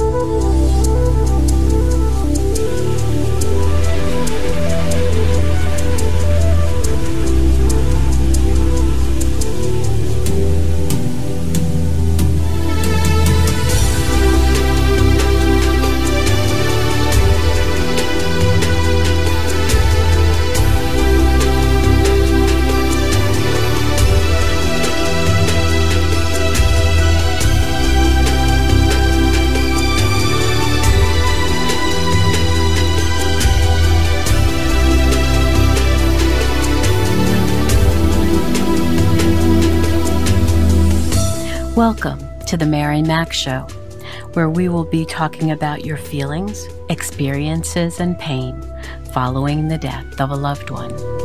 Welcome Mac Show, where we will be talking about your feelings, experiences, and pain following the death of a loved one.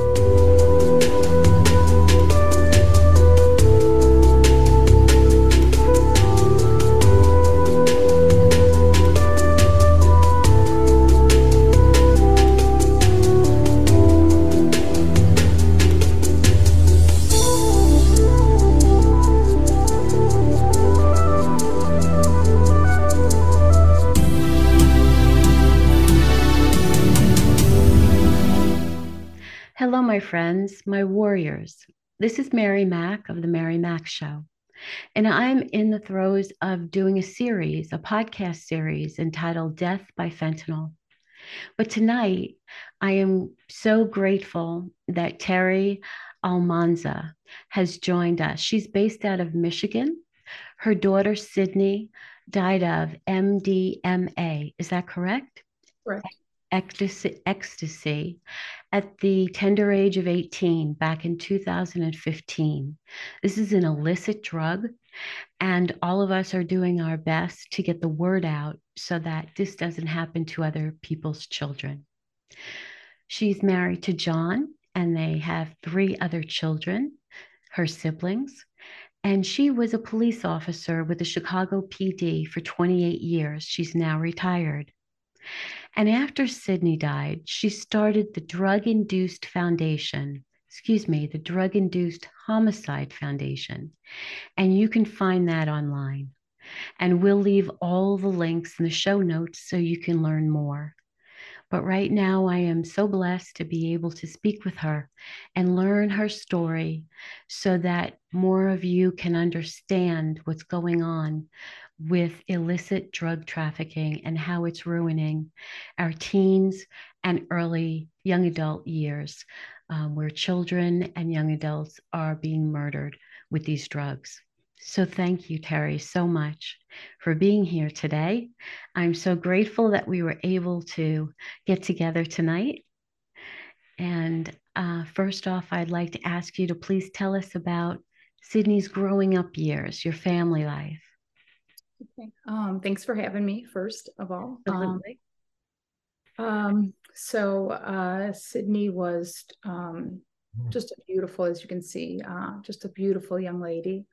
Friends, my warriors. This is Mary Mac of The Mary Mac Show. And I'm in the throes of doing a series, a podcast series entitled Death by Fentanyl. But tonight, I am so grateful that Terry Almanza has joined us. She's based out of Michigan. Her daughter, Sydney, died of MDMA. Is that correct? Correct ecstasy, at the tender age of 18 back in 2015. This is an illicit drug, and all of us are doing our best to get the word out so that this doesn't happen to other people's children. She's married to John, and they have three other children, her siblings. And she was a police officer with the Chicago PD for 28 years. She's now retired. And after Sydney died, she started the Drug Induced Foundation, excuse me, the Drug Induced Homicide Foundation. And you can find that online. And we'll leave all the links in the show notes so you can learn more. But right now, I am so blessed to be able to speak with her and learn her story so that more of you can understand what's going on with illicit drug trafficking and how it's ruining our teens and early young adult years, um, where children and young adults are being murdered with these drugs. So, thank you, Terry, so much for being here today. I'm so grateful that we were able to get together tonight. And uh, first off, I'd like to ask you to please tell us about Sydney's growing up years, your family life. Okay. Um, thanks for having me, first of all. Um, um, so uh, Sydney was um, just a beautiful, as you can see, uh, just a beautiful young lady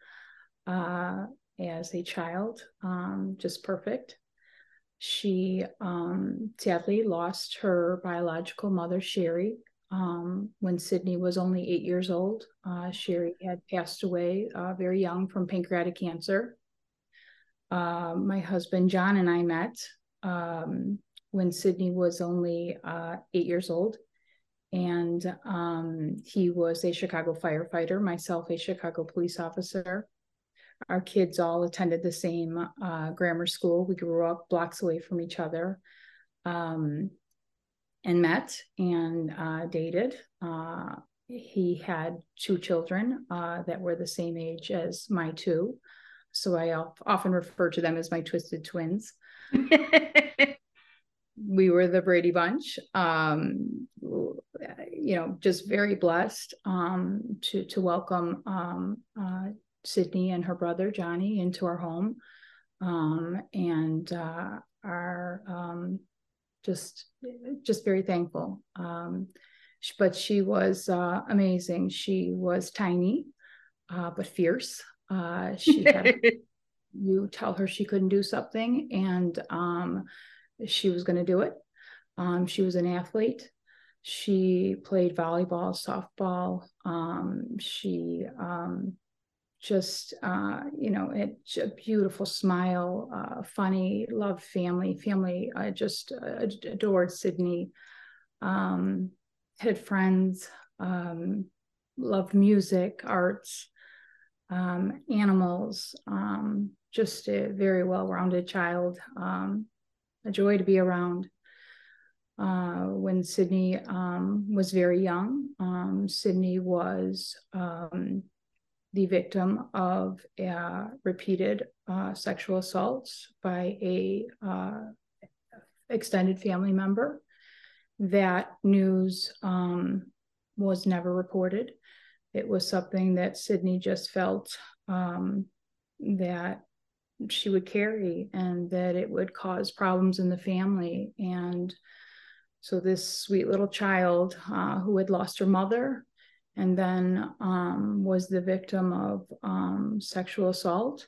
uh, as a child, um, just perfect. She um, sadly lost her biological mother, Sherry, um, when Sydney was only eight years old. Uh, Sherry had passed away uh, very young from pancreatic cancer. Uh, my husband John and I met um, when Sydney was only uh, eight years old. And um, he was a Chicago firefighter, myself, a Chicago police officer. Our kids all attended the same uh, grammar school. We grew up blocks away from each other um, and met and uh, dated. Uh, he had two children uh, that were the same age as my two. So I often refer to them as my twisted twins. we were the Brady Bunch. Um, you know, just very blessed um, to to welcome um, uh, Sydney and her brother Johnny into our home, um, and uh, are um, just just very thankful. Um, but she was uh, amazing. She was tiny, uh, but fierce. Uh, she had, you tell her she couldn't do something, and um, she was going to do it. Um, she was an athlete. She played volleyball, softball. Um, she um, just uh, you know, it a beautiful smile, uh, funny, loved family. Family, I just uh, adored Sydney. Um, had friends, um, loved music, arts, um, animals. Um, just a very well-rounded child. Um, a joy to be around. Uh, when Sydney um, was very young, Sydney was the victim of uh, repeated uh, sexual assaults by a uh, extended family member. That news um, was never reported. It was something that Sydney just felt um, that she would carry and that it would cause problems in the family. And so, this sweet little child uh, who had lost her mother and then um, was the victim of um, sexual assault.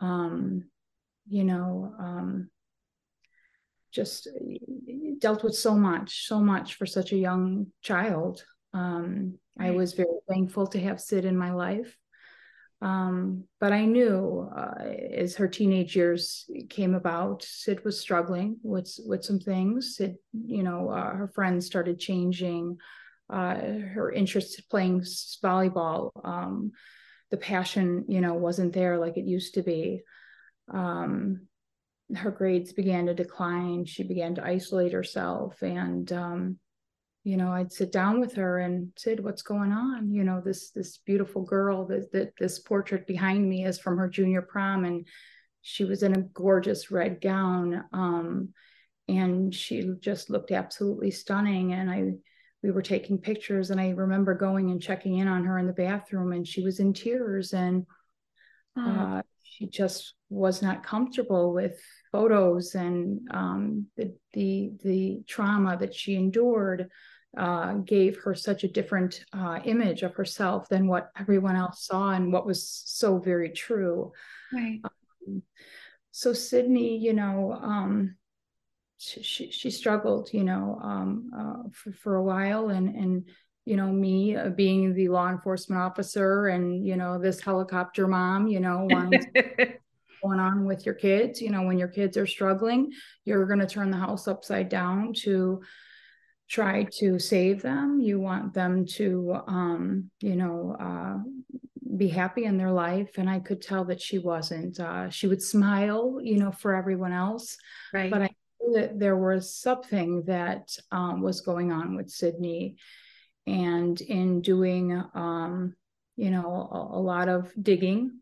Um, you know, um, just dealt with so much, so much for such a young child. Um, I was very thankful to have Sid in my life. Um, but I knew uh, as her teenage years came about, Sid was struggling with with some things. Sid, you know, uh, her friends started changing uh, her interest in playing volleyball. Um, the passion, you know, wasn't there like it used to be. Um, her grades began to decline. She began to isolate herself. And, um, you know, I'd sit down with her and said, what's going on? You know, this, this beautiful girl that, that this portrait behind me is from her junior prom. And she was in a gorgeous red gown. Um, and she just looked absolutely stunning. And I, we were taking pictures and I remember going and checking in on her in the bathroom and she was in tears and uh, she just was not comfortable with photos and um, the, the the trauma that she endured uh, gave her such a different uh, image of herself than what everyone else saw and what was so very true. Right. Um, so Sydney, you know, um, she, she struggled, you know, um, uh, for, for a while. And, and, you know, me uh, being the law enforcement officer and, you know, this helicopter mom, you know, going on with your kids, you know, when your kids are struggling, you're going to turn the house upside down to try to save them. You want them to, um, you know, uh, be happy in their life and i could tell that she wasn't uh, she would smile you know for everyone else right but i knew that there was something that um, was going on with Sydney. And in doing, um, you know, a, a, lot of digging,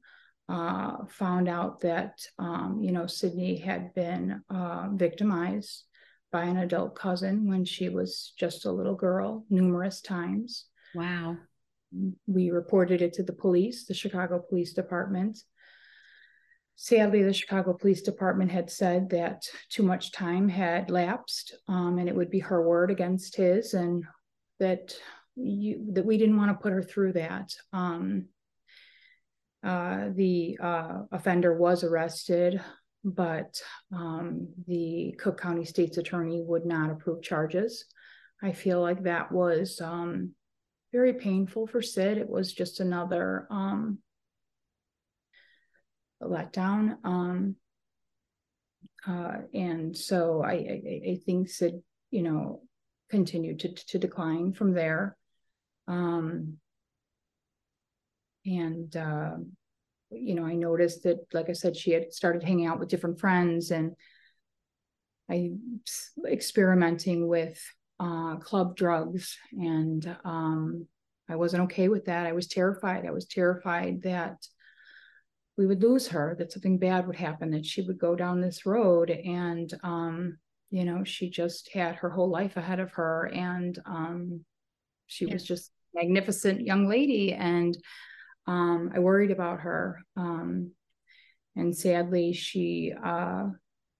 uh, found out that, um, you know, Sydney had been uh, victimized by an adult cousin when she was just a little girl numerous times. Wow. We reported it to the police, the Chicago Police Department. Sadly, the Chicago Police Department had said that too much time had lapsed, um, and it would be her word against his, and that you that we didn't want to put her through that. Um, uh, the uh, offender was arrested, but um, the Cook County State's Attorney would not approve charges. I feel like that was um, very painful for Sid. It was just another um, letdown. Um, uh, and so I, I, I think Sid, you know, continued to, to decline from there. Um, and, uh, you know, I noticed that, like I said, she had started hanging out with different friends and I experimenting with uh, club drugs. And um, I wasn't okay with that. I was terrified. I was terrified that we would lose her, that something bad would happen, that she would go down this road. And, um, you know, she just had her whole life ahead of her. And um, she was just magnificent young lady. And um, I worried about her. Um, and sadly, she, uh,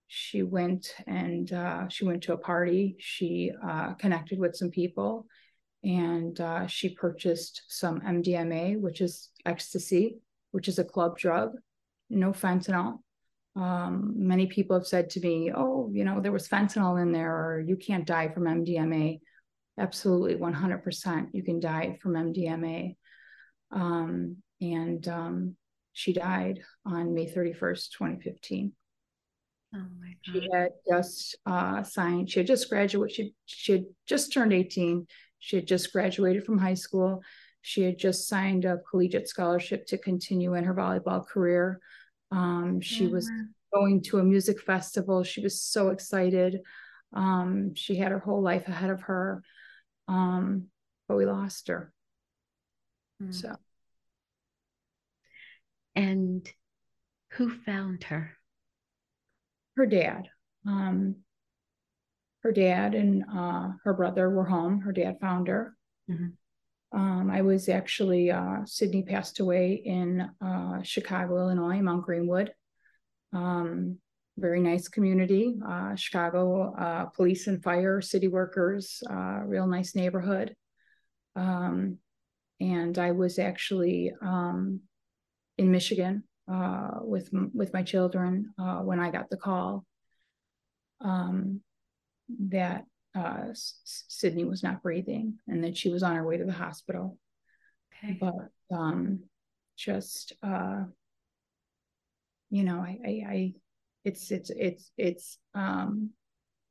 she went and uh, she went to a party. She uh, connected with some people and uh, she purchased some MDMA, which is ecstasy which is a club drug, no fentanyl. Um, many people have said to me, oh, you know, there was fentanyl in there, or you can't die from MDMA. Absolutely, 100%, you can die from MDMA. Um, and um, she died on May 31st, 2015. Oh my God. She had just uh, signed, she had just graduated, she, she had just turned 18. She had just graduated from high school. She had just signed a collegiate scholarship to continue in her volleyball career. Um, she yeah. was going to a music festival. She was so excited. Um, she had her whole life ahead of her, um, but we lost her. Mm. So, and who found her? Her dad. Um, her dad and uh, her brother were home. Her dad found her. Mm-hmm. Um, I was actually, uh, Sydney passed away in uh, Chicago, Illinois, Mount Greenwood. Um, very nice community, uh, Chicago uh, police and fire, city workers, uh, real nice neighborhood. Um, and I was actually um, in Michigan uh, with with my children when I got the call um, that uh, Sydney was not breathing and that she was on her way to the hospital. Okay. But um, just, uh, you know, I, I, I, it's, it's, it's, it's um,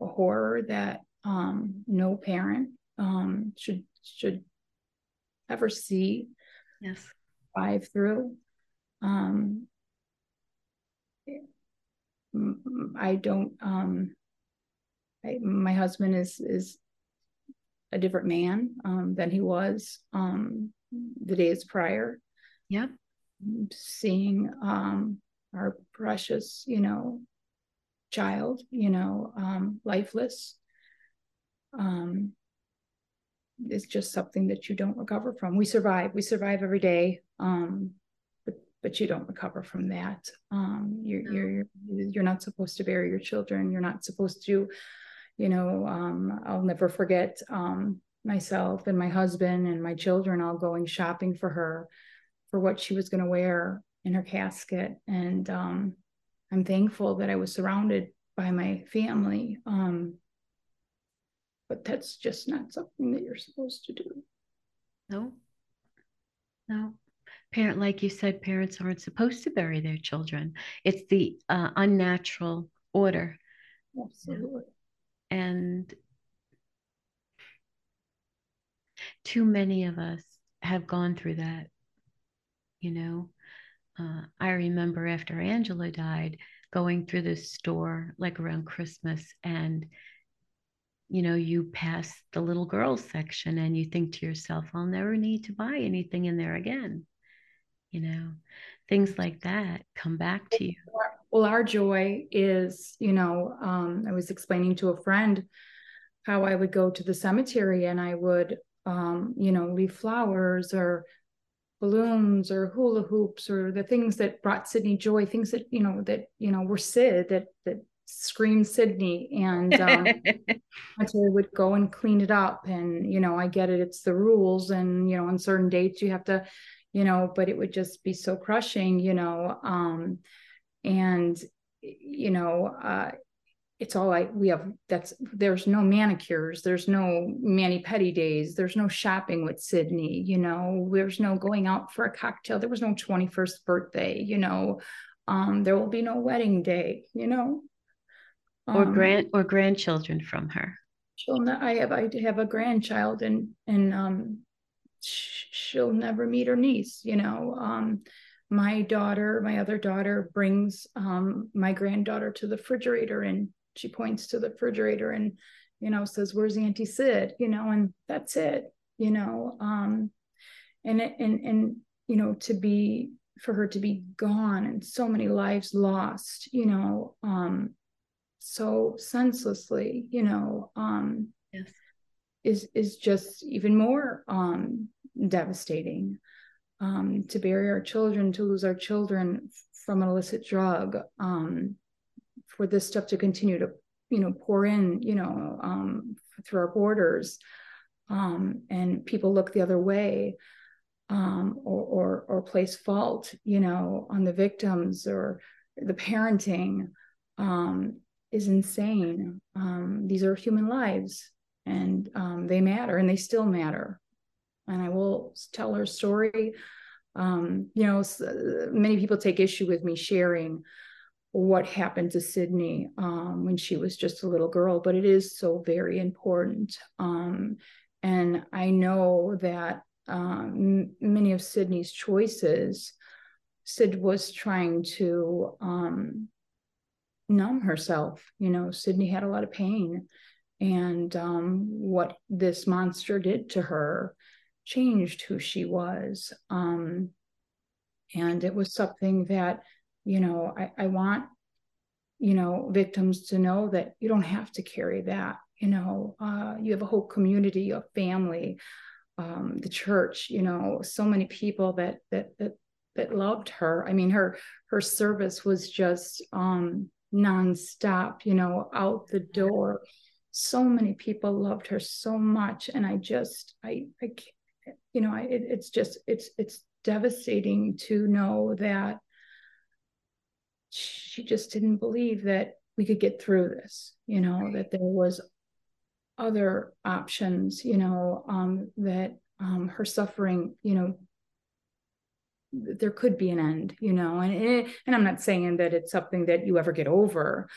a horror that um, no parent um, should, should ever see. Yes. Five through. Um, I don't, um, I, my husband is is a different man um, than he was um, the days prior. Yeah, seeing um, our precious, you know, child, you know, um, lifeless, um, is just something that you don't recover from. We survive. We survive every day. Um, but you don't recover from that. Um, you're, no. you're you're not supposed to bury your children. You're not supposed to you know, um, I'll never forget um, myself and my husband and my children all going shopping for her for what she was going to wear in her casket. And um, I'm thankful that I was surrounded by my family. Um, but that's just not something that you're supposed to do. No, no. Parent, like you said, parents aren't supposed to bury their children. It's the uh, unnatural order. Absolutely and too many of us have gone through that you know uh, i remember after angela died going through the store like around christmas and you know you pass the little girls section and you think to yourself i'll never need to buy anything in there again you know things like that come back to you well, our joy is, you know, um, I was explaining to a friend how I would go to the cemetery and I would, um, you know, leave flowers or balloons or hula hoops or the things that brought Sydney joy, things that, you know, that, you know, were Sid, that, that screamed Sydney. And um, I would go and clean it up. And, you know, I get it, it's the rules. And, you know, on certain dates you have to, you know, but it would just be so crushing, you know. Um, and you know uh, it's all I we have that's there's no manicures there's no mani pedi days there's no shopping with sydney you know there's no going out for a cocktail there was no 21st birthday you know um there will be no wedding day you know um, or grand or grandchildren from her she'll not, i have i have a grandchild and and um she'll never meet her niece you know um my daughter, my other daughter, brings um, my granddaughter to the refrigerator and she points to the refrigerator and, you know, says, Where's Auntie Sid? You know, and that's it, you know. Um, and, it and, and, you know, to be, for her to be gone and so many lives lost, you know, um, so senselessly, you know, um, yes. is, is just even more um, devastating um, to bury our children, to lose our children from an illicit drug, um, for this stuff to continue to, you know, pour in, you know, um, through our borders, um, and people look the other way, um, or, or or place fault, you know, on the victims or the parenting, um, is insane. these are human lives, and they matter, and they still matter and I will tell her story um, you know, many people take issue with me sharing what happened to Sydney um, when she was just a little girl, but it is so very important. Um, and I know that um, many of Sydney's choices, Sid was trying to um, numb herself. You know, Sydney had a lot of pain, and um, what this monster did to her changed who she was. Um, and it was something that you know I, I want you know victims to know that you don't have to carry that you know uh, you have a whole community a family um, the church you know so many people that that that that loved her i mean her her service was just um nonstop you know out the door so many people loved her so much and i just i i you know I, it, it's just it's it's devastating to know that she just didn't believe that we could get through this you know that there was other options you know um, that um, her suffering you know there could be an end you know and it, and i'm not saying that it's something that you ever get over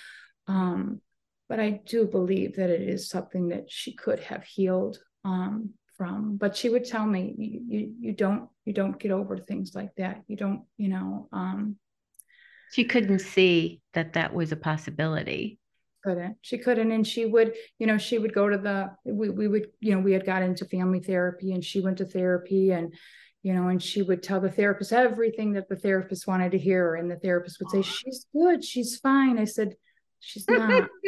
um, but i do believe that it is something that she could have healed um, from but she would tell me you, you you don't you don't get over things like that. You don't you know um she couldn't see that that was a possibility. Couldn't. She couldn't and she would you know she would go to the we, we would you know we had got into family therapy and she went to therapy and you know and she would tell the therapist everything that the therapist wanted to hear and the therapist would say she's good. She's fine. I said she's not.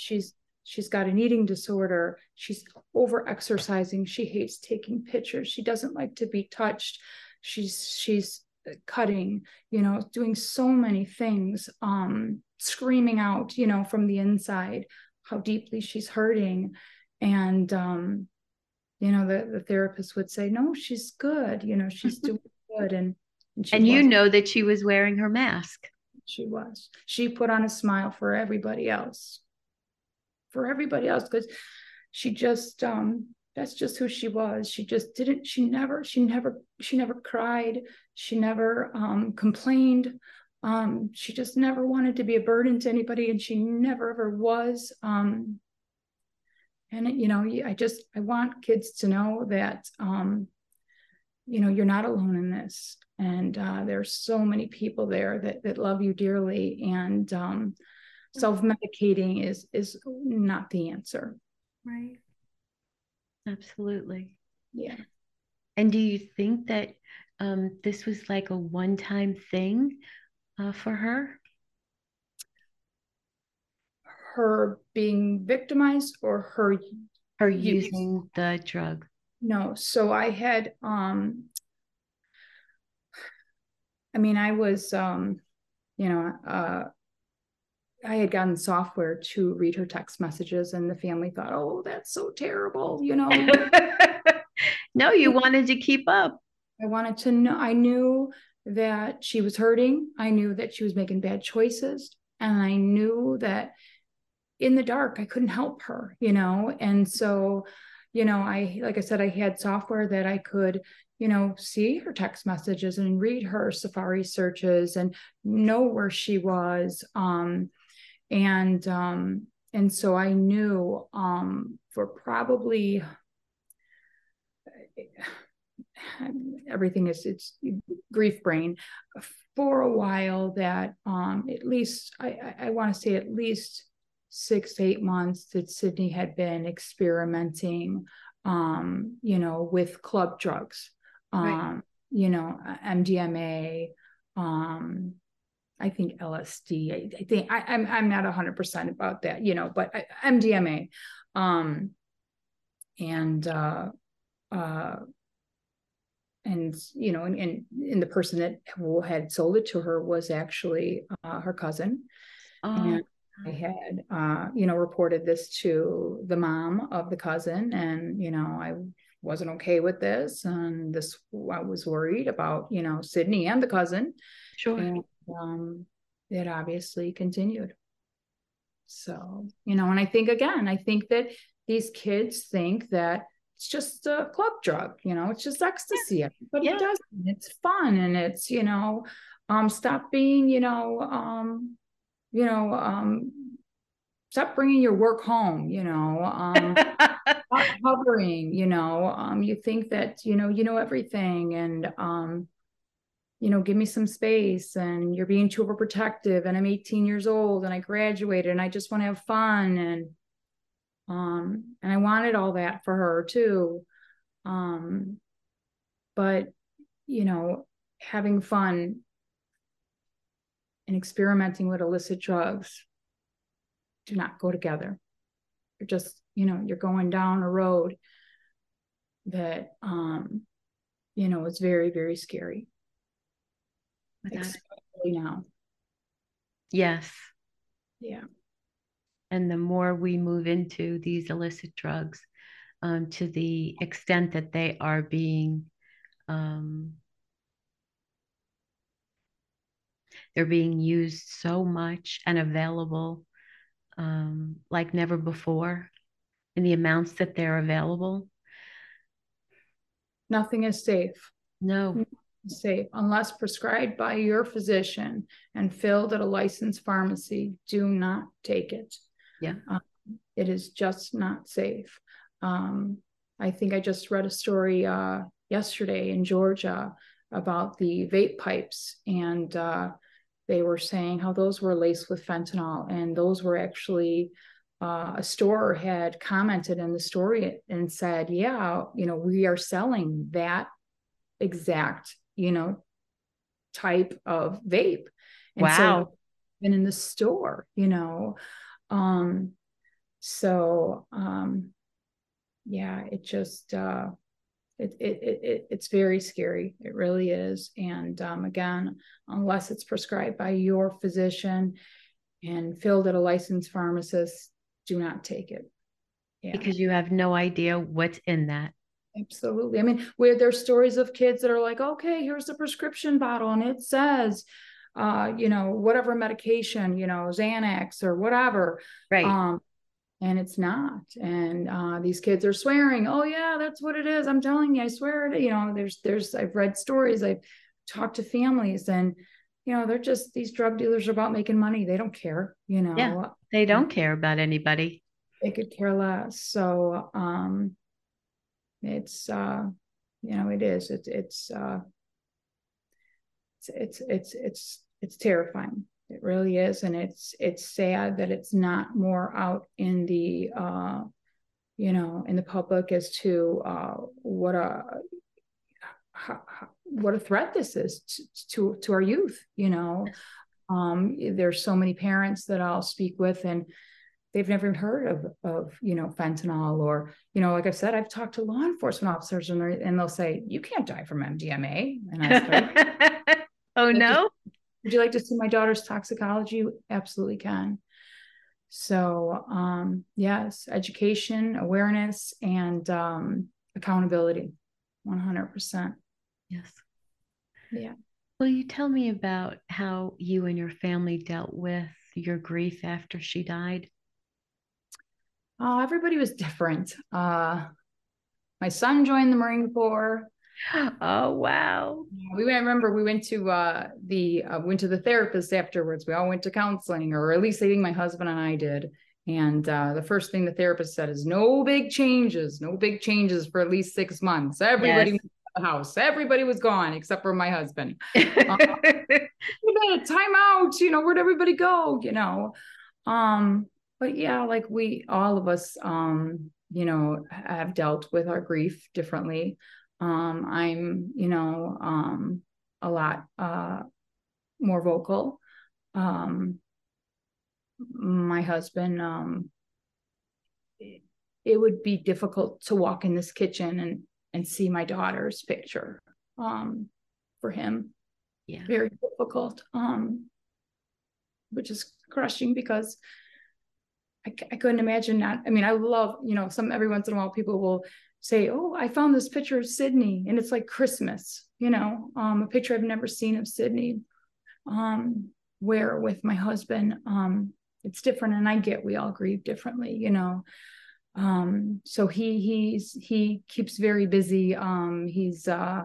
She's she's got an eating disorder. She's over exercising she hates taking pictures. She doesn't like to be touched. She's she's cutting you know doing so many things um screaming out you know from the inside how deeply she's hurting. And um you know the, the therapist would say no she's good. You know she's doing good. And and, and you know that she was wearing her mask. She was. She put on a smile for everybody else for everybody else because she just um that's just who she was. She just didn't she never she never she never cried. She never um complained. Um she just never wanted to be a burden to anybody and she never ever was. Um and you know i just i want kids to know that um you know you're not alone in this. And uh, there's so many people there that that love you dearly. And um self-medicating is is not the answer. Right. Absolutely. Yeah. And do you think that um, this was like a one-time thing uh, for her? Her being victimized or her her using the drug. No. So i had um i mean i was um you know uh I had gotten software to read her text messages, and the family thought, oh, that's so terrible, you know. no, you wanted to keep up. I wanted to know, I knew that she was hurting. I knew that she was making bad choices. And I knew that in the dark, I couldn't help her, you know. And so, you know, I, like I said, I had software that I could, you know, see her text messages and read her Safari searches and know where she was. Um, and um, and so I knew um, for probably everything is it's grief brain for a while that um, at least I, I, I want to say at least six eight months that Sydney had been experimenting, um, you know, with club drugs, um, right. you know, MDMA, um, I think LSD. I, I think I, am I'm, I'm not hundred percent about that, you know, but I, MDMA, um, and uh, uh, and you know, and, and, and the person that had sold it to her was actually uh, her cousin, oh. and I had uh, you know reported this to the mom of the cousin, and you know I wasn't okay with this, and this I was worried about you know Sydney and the cousin, sure. And, um, it obviously continued. So, you know, and I think again, I think that these kids think that it's just a club drug, you know, it's just ecstasy. But yeah. doesn't. It's fun and it's, you know, um, stop being, you know, um, you know, um, stop bringing your work home, you know, um, hovering, you know, um, you think that, you know, you know everything and, um, you know, give me some space and you're being too overprotective and I'm 18 years old and I graduated and I just want to have fun and um and I wanted all that for her too. Um but you know, having fun and experimenting with illicit drugs do not go together. You're just, you know, you're going down a road that um you know, is very very scary especially now. Yes. Yeah. And the more we move into these illicit drugs, um, to the extent that they are being, um, they're being used so much and available um, like never before in the amounts that they're available. Nothing is safe. No safe unless prescribed by your physician and filled at a licensed pharmacy. Do not take it. Yeah. Um, it is just not safe. Um, I think I just read a story uh, yesterday in Georgia about the vape pipes, and uh, they were saying how those were laced with fentanyl, and those were actually uh, a store had commented in the story and said, "Yeah, you know, we are selling that exact you know, type of vape. And wow. So been in the store, you know. Um, so um yeah, it just uh it, it, it, it's very scary. It really is. And um, again, unless it's prescribed by your physician and filled at a licensed pharmacist, do not take it. Yeah. Because you have no idea what's in that. Absolutely. I mean, where there's stories of kids that are like, okay, here's the prescription bottle and it says, uh, you know, whatever medication, you know, Xanax or whatever. Right. Um, and it's not. And uh, these kids are swearing, oh yeah, that's what it is. I'm telling you, I swear it. You know, there's, there's, I've read stories, I've talked to families and, you know, they're just, these drug dealers are about making money. They don't care, you know. Yeah, they don't care about anybody. They could care less. So, um, it's uh you know it is. It's it's uh it's it's it's it's, it's terrifying. It really is and it's it's sad that it's not more out in the uh you know in the public as to uh what a how, what a threat this is to, to to our youth you know? Um there's so many parents that I'll speak with and they've never heard of of you know fentanyl or you know like I've said i've talked to law enforcement officers and, and they'll say you can't die from mdma and i say oh no? would you like to see my daughter's toxicology? You absolutely can. So um yes education awareness and um accountability 100% yes. Yeah. Will you tell me about how you and your family dealt with your grief after she died Oh, everybody was different. Uh, my son joined the Marine Corps. Oh wow! We went. Remember, we went to uh, the uh, went to the therapist afterwards. We all went to counseling, or at least I think my husband and I did. And uh, the first thing the therapist said is, "No big changes. No big changes for at least six months. Everybody yes. the house. Everybody was gone except for my husband. uh, time out. You know, where'd everybody go? You know." Um, but yeah like we all of us um you know have dealt with our grief differently. Um i'm you know um a lot uh more vocal. Um my husband um it, it would be difficult to walk in this kitchen and and see my daughter's picture um for him. Yeah. Very difficult um which is crushing because I, I couldn't imagine not. I mean, I love, you know, some every once in a while people will say, Oh, I found this picture of Sydney and it's like Christmas, you know, um, a picture I've never seen of Sydney. Um, where with my husband, um, it's different. And I get we all grieve differently, you know. um, so he he's he keeps very busy. Um, he's uh,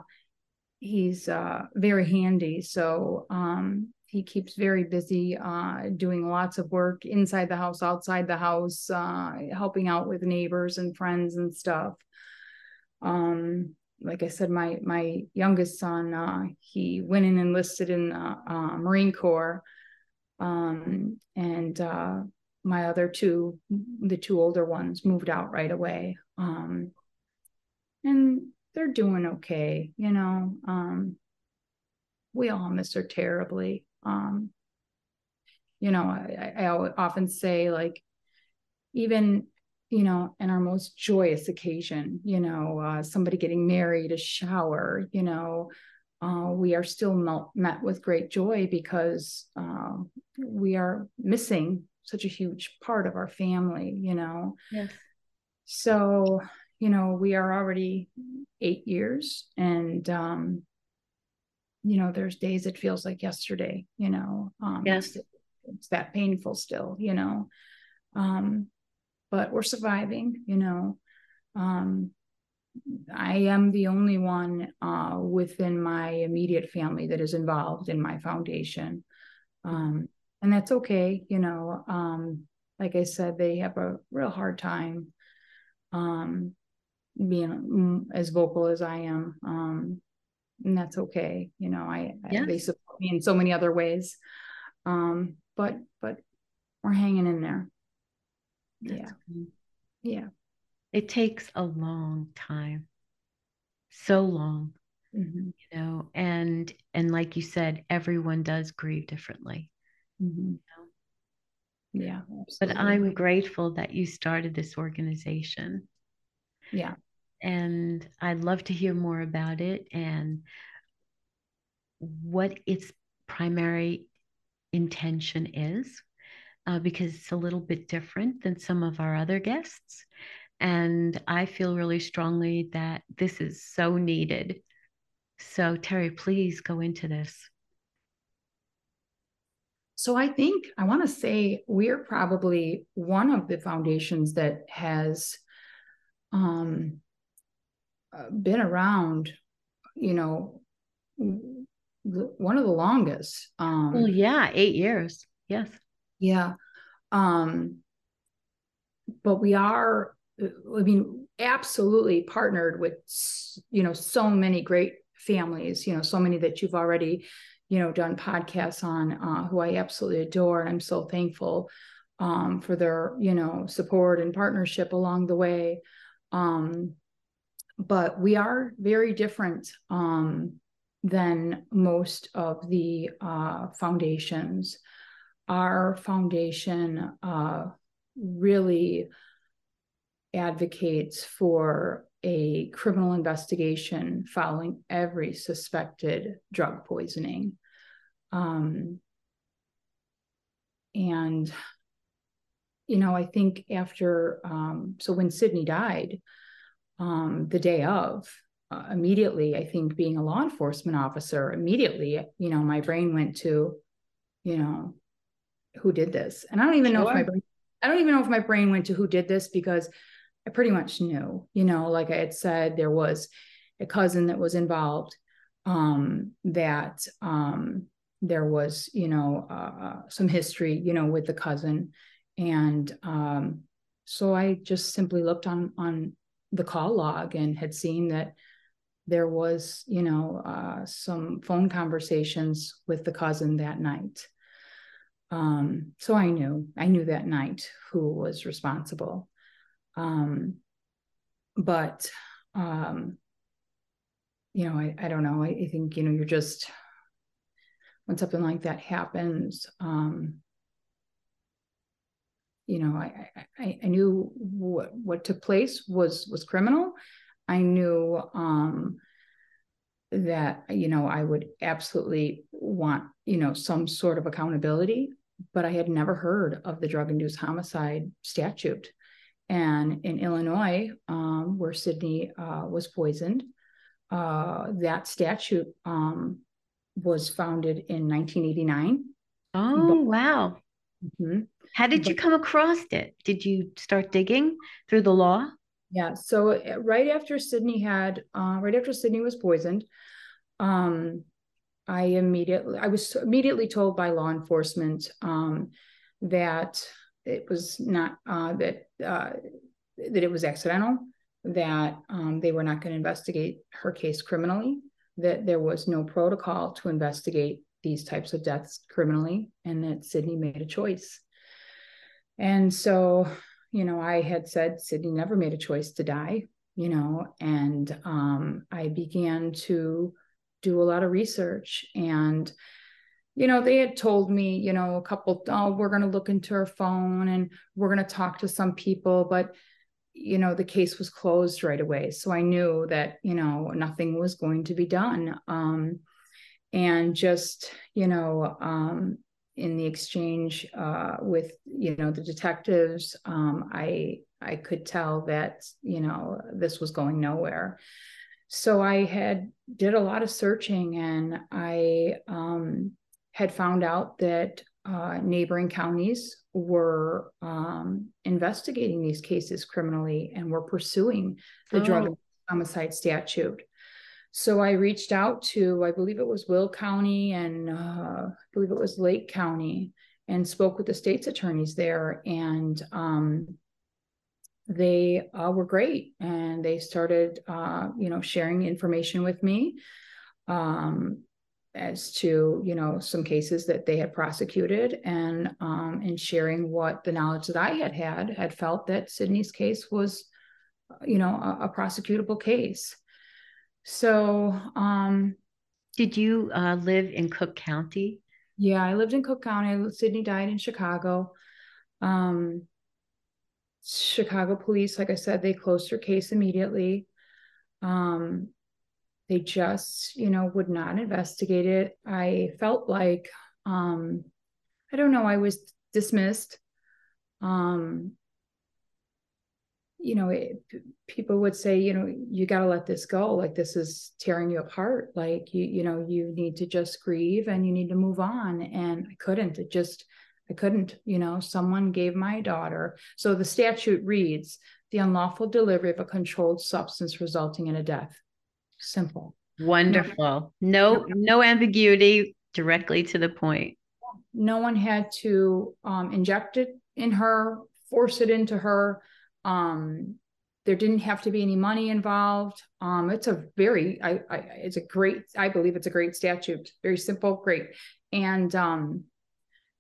he's uh, very handy. So um, he keeps very busy uh, doing lots of work inside the house, outside the house, uh, helping out with neighbors and friends and stuff. Um, like I said, my my youngest son, uh, he went and enlisted in the uh, Marine Corps, um, and uh, my other two, the two older ones, moved out right away. Um, and they're doing okay, you know. Um, we all miss her terribly. Um, you know, I, I often say, like, even you know, in our most joyous occasion, you know, uh, somebody getting married, a shower, you know, uh, we are still met with great joy because uh, we are missing such a huge part of our family, you know. Yes. So, you know, we are already eight years and um, you know, there's days it feels like yesterday, you know. Um yes. It's, that painful still, you know. Um, but we're surviving, you know. Um, I am the only one uh, within my immediate family that is involved in my foundation. Um, and that's okay you know um like i said they have a real hard time um being mm, as vocal as i am um and that's okay you know i, yes. I they support me in so many other ways um but but we're hanging in there that's yeah good. yeah it takes a long time so long mm-hmm. you know and and like you said everyone does grieve differently Mm-hmm. Yeah. Absolutely. But I'm grateful that you started this organization. Yeah. And I'd love to hear more about it and what its primary intention is, uh, because it's a little bit different than some of our other guests. And I feel really strongly that this is so needed. So, Terry, please go into this. So I think I want to say we're probably one of the foundations that has um, been around, you know, one of the longest. Um, well, yeah, eight years. Yes. Yeah. Um, but we are, I mean, absolutely partnered with, you know, so many great families, you know, so many that you've already you know, done podcasts on, uh, who I absolutely adore. And I'm so thankful um, for their, you know, support and partnership along the way. Um, but we are very different um, than most of the uh, foundations. Our foundation uh, really advocates for a criminal investigation following every suspected drug poisoning. Um, and, you know, I think after, um, so when Sydney died, um, the day of, uh, immediately, I think being a law enforcement officer, immediately, you know, my brain went to, you know, who did this? And I don't even sure. know if my brain, I don't even know if my brain went to who did this because I pretty much knew, you know, like I had said, there was a cousin that was involved, um, that um, there was, you know, uh, uh, some history, you know, with the cousin. And um, so I just simply looked on on the call log and had seen that there was, you know, uh, some phone conversations with the cousin that night. Um, so I knew, I knew that night who was responsible. Um, but um, you know, I, I don't know. I, I think, you know, you're just when something like that happens, um, you know, I, I, I knew what what took place was was criminal. I knew um, that you know I would absolutely want you know some sort of accountability, but I had never heard of the drug induced homicide statute. And in Illinois, um, where Sydney uh, was poisoned, uh, that statute um, was founded in 1989. Oh, but, wow. Mm-hmm. How did you come across it? Did you start digging through the law? Yeah. So uh, right after Sydney had, uh, right after Sydney was poisoned, um, I immediately, I was immediately told by law enforcement um, that it was not uh, that uh, that it was accidental, that um, they were not going to investigate her case criminally, that there was no protocol to investigate these types of deaths criminally, and that Sydney made a choice. And so, you know, I had said Sydney never made a choice to die, you know, and um, I began to do a lot of research and you know they had told me you know a couple oh we're going to look into her phone and we're going to talk to some people but you know the case was closed right away so i knew that you know nothing was going to be done um, and just you know um, in the exchange uh, with you know the detectives um, i i could tell that you know this was going nowhere so i had did a lot of searching and i um, had found out that uh, neighboring counties were um, investigating these cases criminally and were pursuing the oh. drug homicide statute. So I reached out to, I believe it was Will County and uh, I believe it was Lake County, and spoke with the state's attorneys there. And um, they uh, were great and they started, uh, you know, sharing information with me. Um, as to you know some cases that they had prosecuted and um, and sharing what the knowledge that I had had had felt that Sydney's case was you know a, a prosecutable case. So um, did you uh, live in Cook County? Yeah, I lived in Cook County. Sydney died in Chicago. Um, Chicago police, like I said, they closed her case immediately. Um, they just you know would not investigate it i felt like um i don't know i was dismissed um you know it, people would say you know you got to let this go like this is tearing you apart like you you know you need to just grieve and you need to move on and i couldn't it just i couldn't you know someone gave my daughter so the statute reads the unlawful delivery of a controlled substance resulting in a death Simple. Wonderful. No, no ambiguity, directly to the point. No one had to um, inject it in her, force it into her. Um, there didn't have to be any money involved. Um, it's a very, I, I, it's a great, I believe it's a great statute. Very simple, great, and um,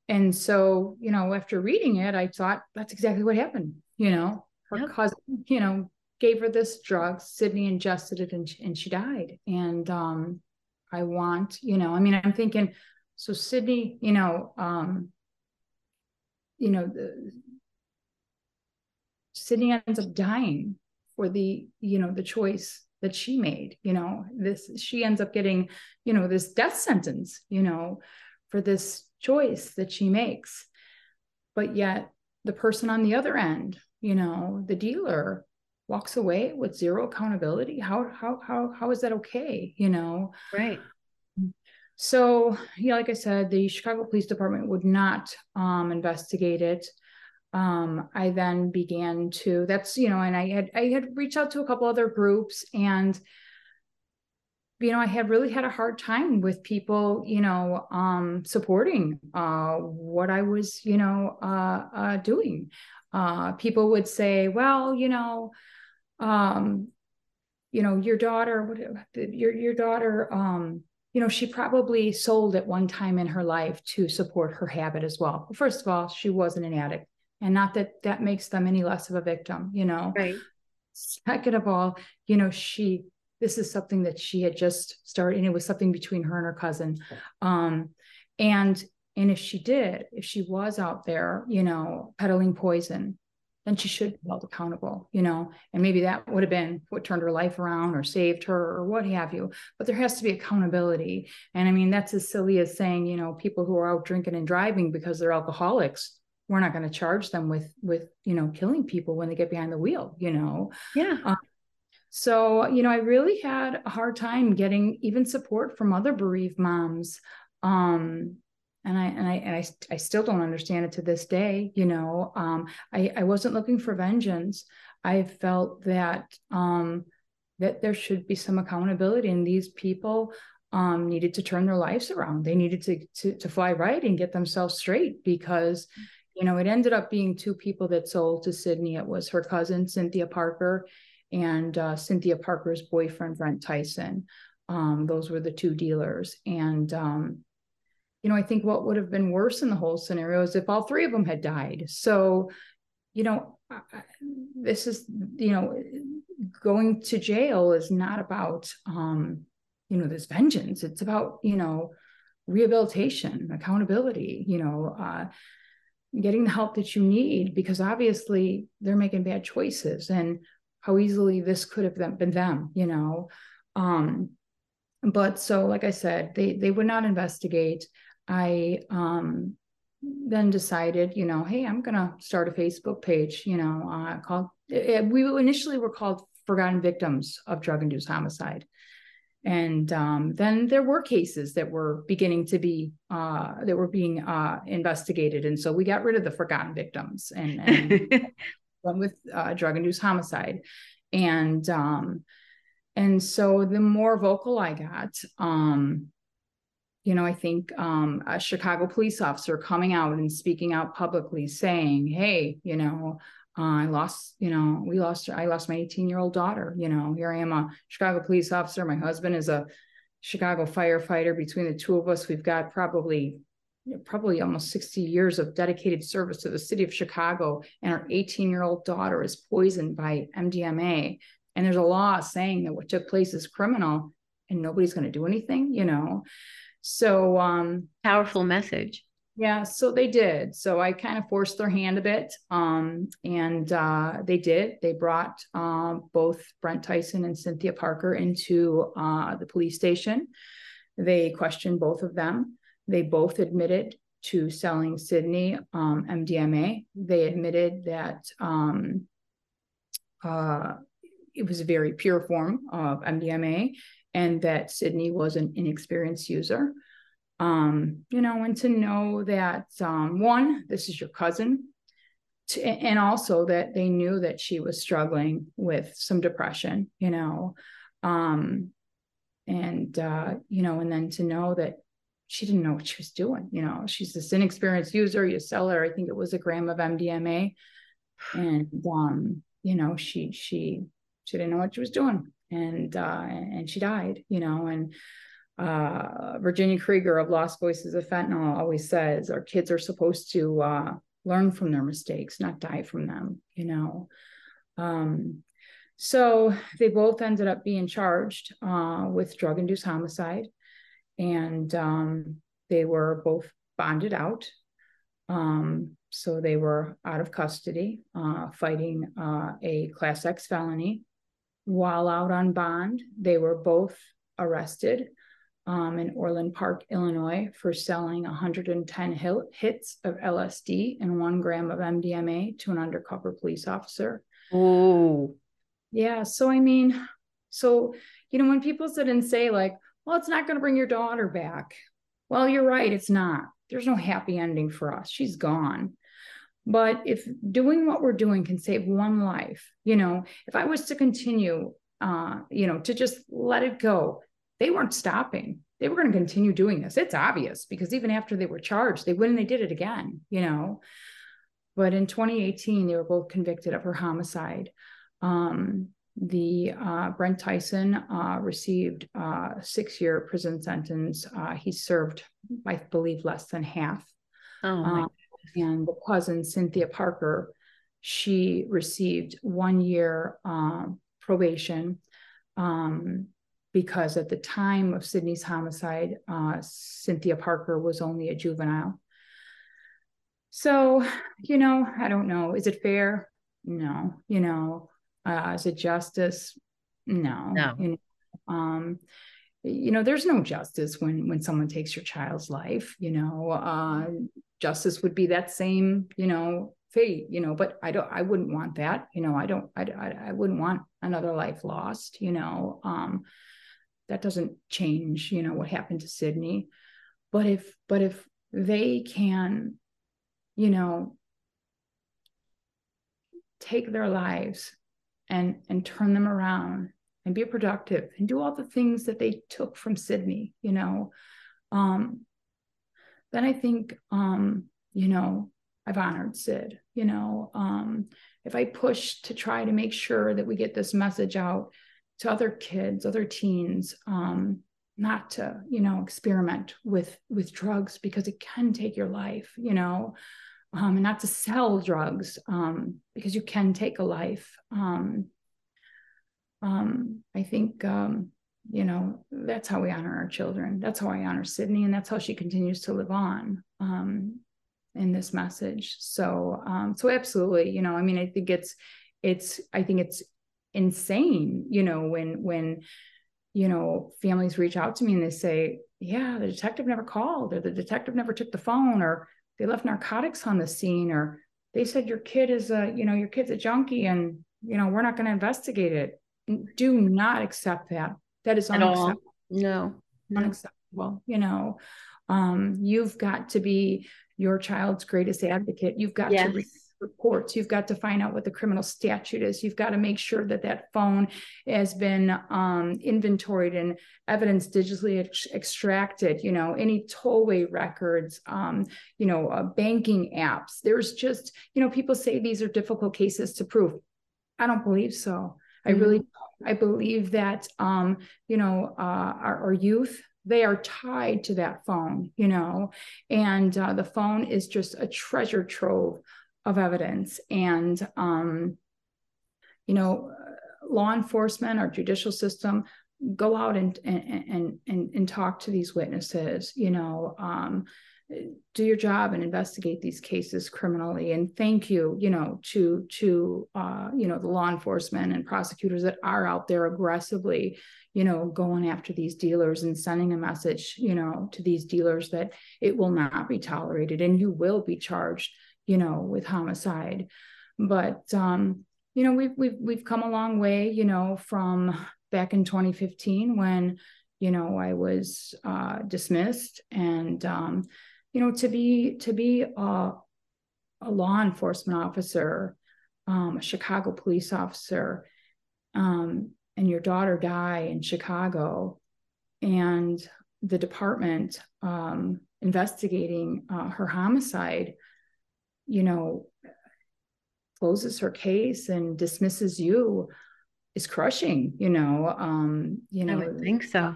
and so you know, after reading it, I thought that's exactly what happened. You know, her yep. cousin, you know, gave her this drug. Sydney ingested it and and she died. And um, I want, you know, I mean, I'm thinking, so Sydney, you know, um, you know, the, Sydney ends up dying for the, you know, the choice that she made. You know, this she ends up getting, you know, this death sentence, you know, for this choice that she makes. But yet the person on the other end, you know, the dealer walks away with zero accountability how how how how is that okay you know right so yeah like i said the chicago police department would not um, investigate it um, i then began to that's you know and i had i had reached out to a couple other groups and you know i had really had a hard time with people you know um, supporting uh, what i was you know uh, uh, doing uh, people would say well you know um, you know, your daughter, your your daughter, um, you know, she probably sold at one time in her life to support her habit as well. First of all, she wasn't an addict, and not that that makes them any less of a victim, you know. Right. Second of all, you know, she this is something that she had just started, and it was something between her and her cousin. Um, and and if she did, if she was out there, you know, peddling poison, then she should be held accountable, you know, and maybe that would have been what turned her life around or saved her or what have you. But there has to be accountability. And I mean, that's as silly as saying, you know, people who are out drinking and driving because they're alcoholics, we're not going to charge them with, with, you know, killing people when they get behind the wheel, you know? Yeah. Um, so, you know, I really had a hard time getting even support from other bereaved moms. Um, and I and I and I, I still don't understand it to this day. You know, um, I I wasn't looking for vengeance. I felt that um, that there should be some accountability, and these people um, needed to turn their lives around. They needed to, to to fly right and get themselves straight because, you know, it ended up being two people that sold to Sydney. It was her cousin Cynthia Parker and uh, Cynthia Parker's boyfriend Brent Tyson. Um, those were the two dealers, and um, you know, I think what would have been worse in the whole scenario is if all three of them had died. So, you know, this is you know, going to jail is not about um, you know this vengeance it's about you know rehabilitation accountability you know uh, getting the help that you need because obviously they're making bad choices and how easily this could have been them you know? Um but so like i said they they would not investigate. I um then decided you know hey i'm gonna start a facebook page you know uh called it, we initially were called forgotten victims of drug induced homicide and um, then there were cases that were beginning to be uh, that were being uh, investigated. And so we got rid of the forgotten victims and, and went with uh, drug induced homicide. And um, and so the more vocal i got um, you know i think um, a chicago police officer coming out and speaking out publicly saying hey you know uh, I lost, you know, we lost, I lost my 18 year old daughter. You know, here I am a Chicago police officer. My husband is a Chicago firefighter. Between the two of us, we've got probably, probably almost 60 years of dedicated service to the city of Chicago. And our 18 year old daughter is poisoned by MDMA. And there's a law saying that what took place is criminal and nobody's going to do anything, you know. So, um, powerful message. Yeah, so they did. So I kind of forced their hand a bit. Um, and uh, they did. They brought uh, both Brent Tyson and Cynthia Parker into uh, the police station. They questioned both of them. They both admitted to selling Sydney um, MDMA. They admitted that um, uh, it was a very pure form of MDMA and that Sydney was an inexperienced user um, you know, and to know that um, one, this is your cousin, to, and also that they knew that she was struggling with some depression, you know, um, and uh, you know, and then to know that she didn't know what she was doing, you know, she's this inexperienced user. You sell her, I think it was a gram of MDMA, and um, you know, she she she didn't know what she was doing, and uh, and she died, you know, and uh, Virginia Krieger of Lost Voices of Fentanyl always says our kids are supposed to uh, learn from their mistakes, not die from them, you know. Um, so they both ended up being charged uh, with drug induced homicide, and um, they were both bonded out. Um, so they were out of custody, uh, fighting uh, a Class X felony. While out on bond, they were both arrested um, in Orland Park, Illinois, for selling 110 hits of LSD and one gram of MDMA to an undercover police officer. Oh, yeah. So, I mean, so, you know, when people sit and say, like, well, it's not going to bring your daughter back. Well, you're right. It's not. There's no happy ending for us. She's gone. But if doing what we're doing can save one life, you know, if I was to continue, uh, you know, to just let it go, they weren't stopping. They were going to continue doing this. It's obvious because even after they were charged, they went and they did it again, you know. But in 2018, they were both convicted of her homicide. Um, the uh, Brent Tyson uh, received a six-year prison sentence. Uh, he served, I believe, less than half. Oh um, and the cousin Cynthia Parker, she received one year uh, probation. Um, because at the time of Sydney's homicide, uh, Cynthia Parker was only a juvenile. So, you know, I don't know. Is it fair? No. You know, uh, is it justice? No. No. You know, um, you know, there's no justice when when someone takes your child's life. You know, uh, justice would be that same, you know, fate. You know, but I don't. I wouldn't want that. You know, I don't. I I, I wouldn't want another life lost. You know. Um, that doesn't change you know what happened to sydney. But if but if they can, you know, take their lives and and turn them around and be productive and do all the things that they took from Sydney, you know, um, then I think, um, you know, I've honored Sid, you know, um, if I push to try to make sure that we get this message out to other kids, other teens, um, not to, you know, experiment with with drugs because it can take your life, you know, um, and not to sell drugs um, because you can take a life. Um, um, I think, um, you know, that's how we honor our children. That's how I honor Sydney, and that's how she continues to live on in this message. So, so absolutely, you know, I mean, I think it's, it's, I think it's insane, you know, when, when, you know, families reach out to me and they say, yeah, the detective never called, or the detective never took the phone, or they left narcotics on the scene, or they said your kid is a, you know, your kid's a junkie and, you know, we're not going to investigate it do not accept that. That is unacceptable. No. Unacceptable. You know, um, you've got to be your child's greatest advocate. You've got yes. to reports. You've got to find out what the criminal statute is. You've got to make sure that that phone has been um, inventoried and evidence digitally ex- extracted. You know, any tollway records. Um, you know, uh, banking apps. There's just you know, people say these are difficult cases to prove. I don't believe so. I really, mm-hmm. I believe that, um, you know, uh, our, our, youth, they are tied to that phone, you know, and uh, the phone is just a treasure trove of evidence. And, um, you know, law enforcement, our judicial system, go out and and and and, talk to these witnesses. You know, um, do your job and investigate these cases criminally and thank you you know to to uh, you know the law enforcement and prosecutors that are out there aggressively you know going after these dealers and sending a message you know to these dealers that it will not be tolerated and you will be charged you know with homicide. But um you know we've we've we've come a long way you know from back in 2015 when you know i was uh dismissed and um you know to be to be a, a law enforcement officer um, a chicago police officer um, and your daughter die in chicago and the department um, investigating uh, her homicide you know closes her case and dismisses you is crushing you know um you know i would think so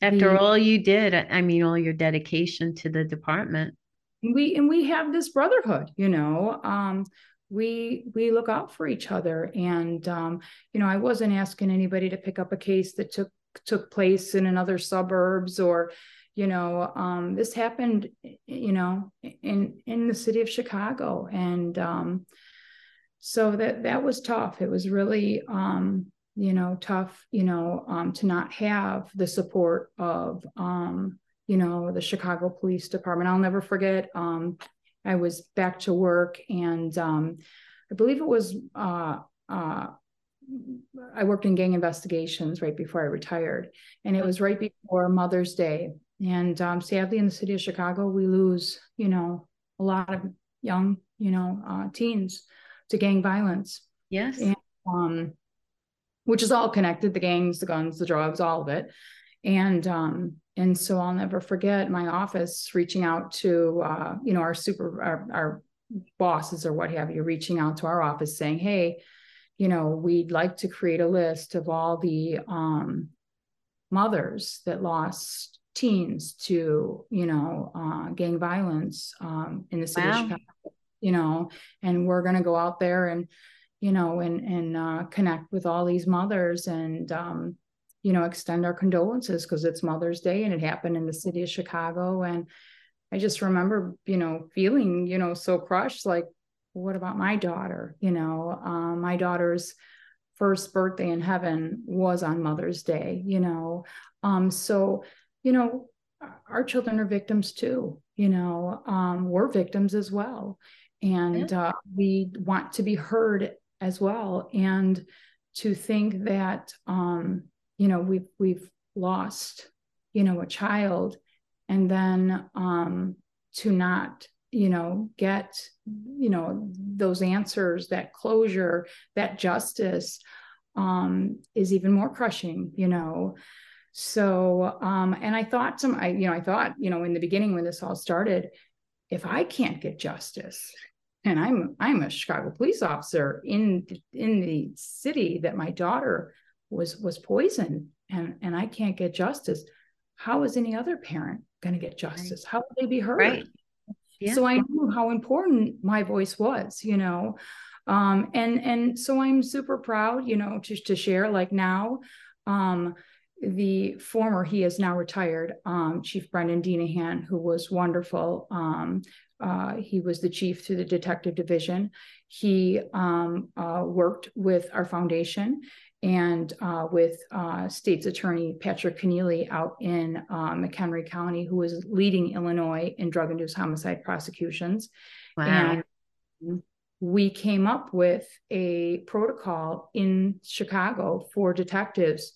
after all you did, I mean, all your dedication to the department. We and we have this brotherhood, you know. Um, we we look out for each other, and um, you know, I wasn't asking anybody to pick up a case that took took place in another suburbs or you know um, this happened you know in in the city of chicago and um, so that that was tough it was really um, you know, tough, you know, um, to not have the support of, um, you know, the Chicago Police Department. I'll never forget. Um, I was back to work, and um, I believe it was uh, uh, I worked in gang investigations right before I retired, and it was right before Mother's Day. And um, sadly, in the city of Chicago, we lose, you know, a lot of young, you know, uh, teens to gang violence. Yes. And, um, which is all connected the gangs the guns the drugs all of it and um and so i'll never forget my office reaching out to uh you know our super our, our bosses or what have you reaching out to our office saying hey you know we'd like to create a list of all the um mothers that lost teens to you know uh, gang violence um, in the city wow. of Chicago, you know, and we're going to go out there and you know, and and uh, connect with all these mothers and um, you know extend our condolences because it's Mother's Day and it happened in the city of Chicago. And I just remember, you know, feeling, you know, so crushed. Like, what about my daughter? You know, um, my daughter's first birthday in heaven was on Mother's Day. You know, um, so you know, our children are victims too. You know, um, we're victims as well. And uh, we want to be heard as well. And to think that um, you know we've we've lost you know a child and then um, to not you know get you know those answers that closure that justice um is even more crushing you know so um and i thought some i you know i thought you know in the beginning when this all started if i can't get justice and i'm i'm a chicago police officer in in the city that my daughter was was poisoned and and i can't get justice how is any other parent going to get justice right. how will they be heard right. yeah. so i knew how important my voice was you know um and and so i'm super proud you know to, to share like now um the former he is now retired um, chief Brendan Deenihan who was wonderful um, uh, he was the chief through the detective division. He um, uh, worked with our foundation and uh, with uh, State's Attorney Patrick Kenneally out in uh, McHenry County, who was leading Illinois in drug induced homicide prosecutions. Wow. And we came up with a protocol in Chicago for detectives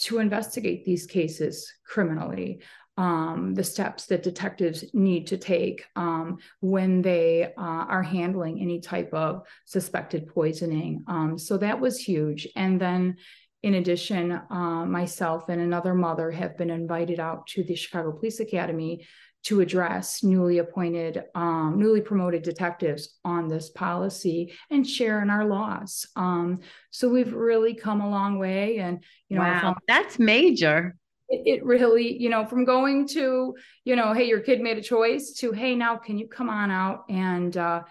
to investigate these cases criminally um, the steps that detectives need to take um, when they uh, are handling any type of suspected poisoning. Um, so that was huge. And then, in addition, uh, myself and another mother have been invited out to the Chicago Police Academy to address newly appointed, um, newly promoted detectives on this policy and share in our loss. Um, so we've really come a long way, and you know, wow, that's major it, it really, you know, from going to, you know, hey, your kid made a choice to, hey, now can you come on out and uh,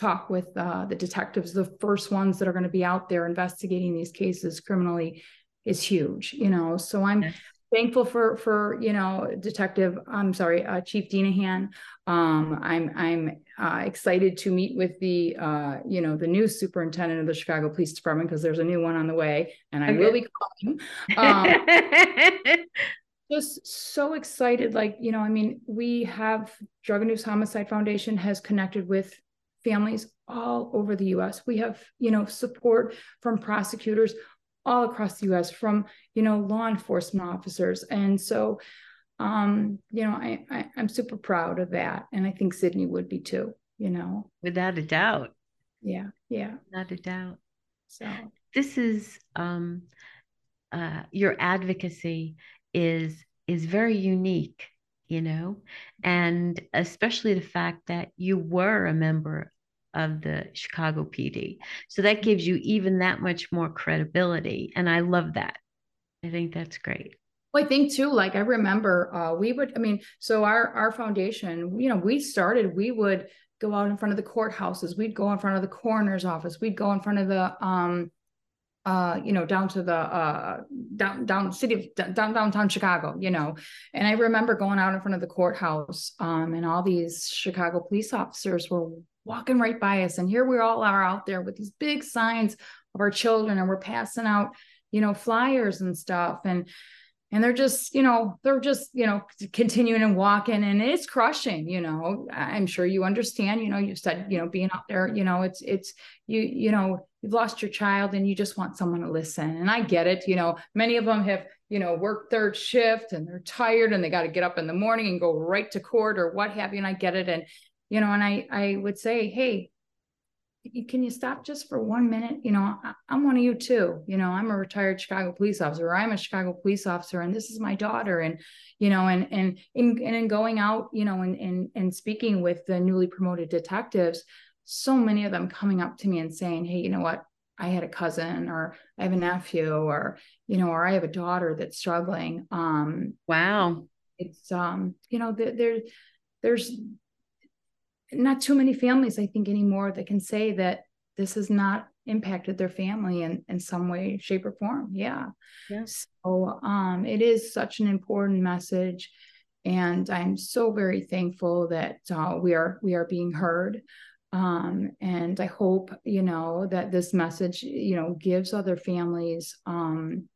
talk with uh, the detectives, the first ones that are going to be out there investigating these cases criminally is huge, you know. So I'm yes thankful for for you know detective i'm sorry uh, chief Deenihan. Um, i'm i'm uh, excited to meet with the uh, you know the new superintendent of the chicago police department because there's a new one on the way and i okay. will be calling. Um, just so excited like you know i mean we have drug induced homicide foundation has connected with families all over the us we have you know support from prosecutors all across the US from, you know, law enforcement officers. And so, um, you know, I, I I'm super proud of that. And I think Sydney would be too, you know. Without a doubt. Yeah. Yeah. Without a doubt. So this is um uh your advocacy is is very unique you know and especially the fact that you were a member of the Chicago PD. So that gives you even that much more credibility. And I love that. I think that's great. Well, I think too, like I remember uh, we would, I mean, so our our foundation, you know, we started, we would go out in front of the courthouses, we'd go in front of the coroner's office, we'd go in front of the um uh, you know, down to the uh, down down city of down downtown Chicago, you know. And I remember going out in front of the courthouse, um, and all these Chicago police officers were walking right by us. And here we all are out there with these big signs of our children, and we're passing out, you know, flyers and stuff. And and they're just, you know, they're just, you know, continuing and walking, and it's crushing. You know, I'm sure you understand. You know, you said, you know, being out there, you know, it's it's you, you know, you've lost your child, and you just want someone to listen. And I get it. You know, many of them have you know, worked third shift and they're tired and they got to get up in the morning and go right to court or what have you. And I get it. And you know and i i would say hey can you stop just for one minute? You know I, am one of you too. You know i'm a retired chicago police officer or i'm a chicago police officer and this is my daughter and you know and and in and in going out you know and and, and speaking with the newly promoted detectives so many of them coming up to me and saying hey you know what? I had a cousin or i have a nephew or you know or i have a daughter that's struggling. Um wow. it's um you know there there's not too many families, I think, anymore that can say that this has not impacted their family in, in some way, shape, or form. Yeah. yeah. So um, it is such an important message. And I'm so very thankful that uh, we are we are being heard. Um, and I hope, you know, that this message, you know, gives other families um,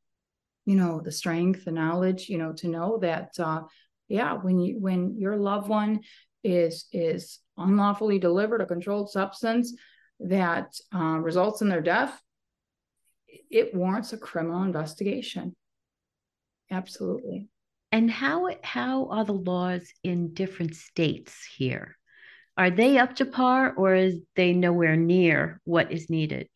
you know, the strength, the knowledge, you know, to know that uh, yeah, when you when your loved one is is unlawfully delivered a controlled substance that uh, results in their death, it warrants a criminal investigation. Absolutely. And how how are the laws in different states here? Are they up to par or is they nowhere near what is needed?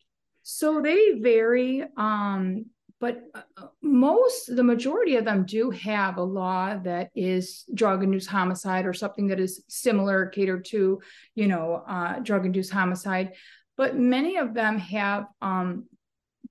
So they vary. Um, but uh, most, the majority of them do have a law that is drug induced homicide or something that is similar, catered to, you know, uh, drug induced homicide. But many of them have um,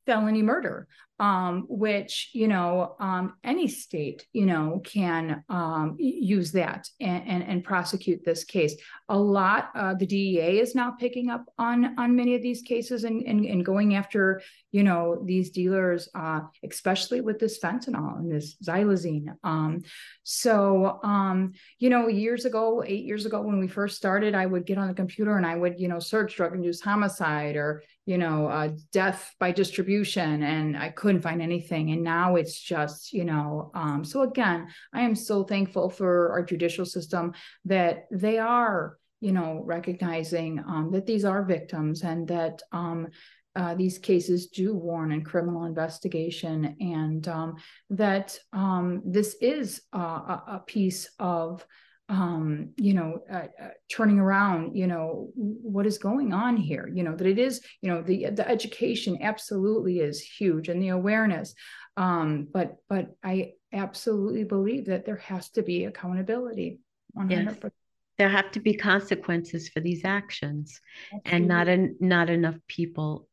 felony murder um, which you know um, any state you know can um, use that and, and, and prosecute this case. A lot uh, the DEA is now picking up on on many of these cases and and, and going after you know these dealers, uh, especially with this fentanyl and this xylazine. Um, so um, you know years ago, eight years ago when we first started, I would get on the computer and I would you know search drug induced homicide or you know, uh, death by distribution, and I couldn't find anything. And now it's just, you know, um, so again, I am so thankful for our judicial system that they are, you know, recognizing um, that these are victims and that um, uh, these cases do warrant a criminal investigation, and um, that um, this is uh, a piece of um, you know, uh, uh, turning around, you know, what is going on here? You know, that it is, you know, the the education absolutely is huge and the awareness. Um, but but I absolutely believe that there has to be accountability. 100. Yes. There have to be consequences for these actions, absolutely. and not en- not enough people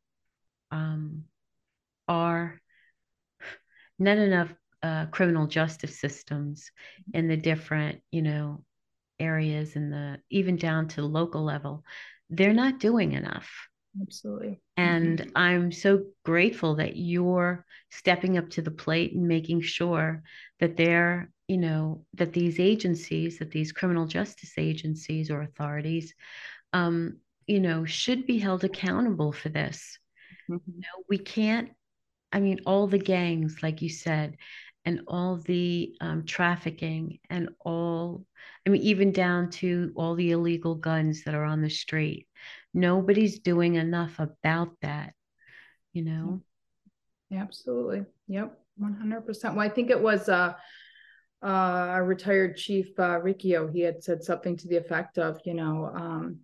um, are not enough uh, criminal justice systems in the different, you know, areas and the even down to local level, they're not doing enough. Absolutely. And mm-hmm. I'm so grateful that you're stepping up to the plate and making sure that they're, you know, that these agencies, that these criminal justice agencies or authorities, um, you know, should be held accountable for this. Mm-hmm. You know, we can't, I mean, all the gangs, like you said, and all the um, trafficking and all, I mean, even down to all the illegal guns that are on the street. Nobody's doing enough about that, you know? Absolutely. Yep. 100%. Well, I think it was uh, uh, our retired chief, uh, Riccio, he had said something to the effect of, you know, um,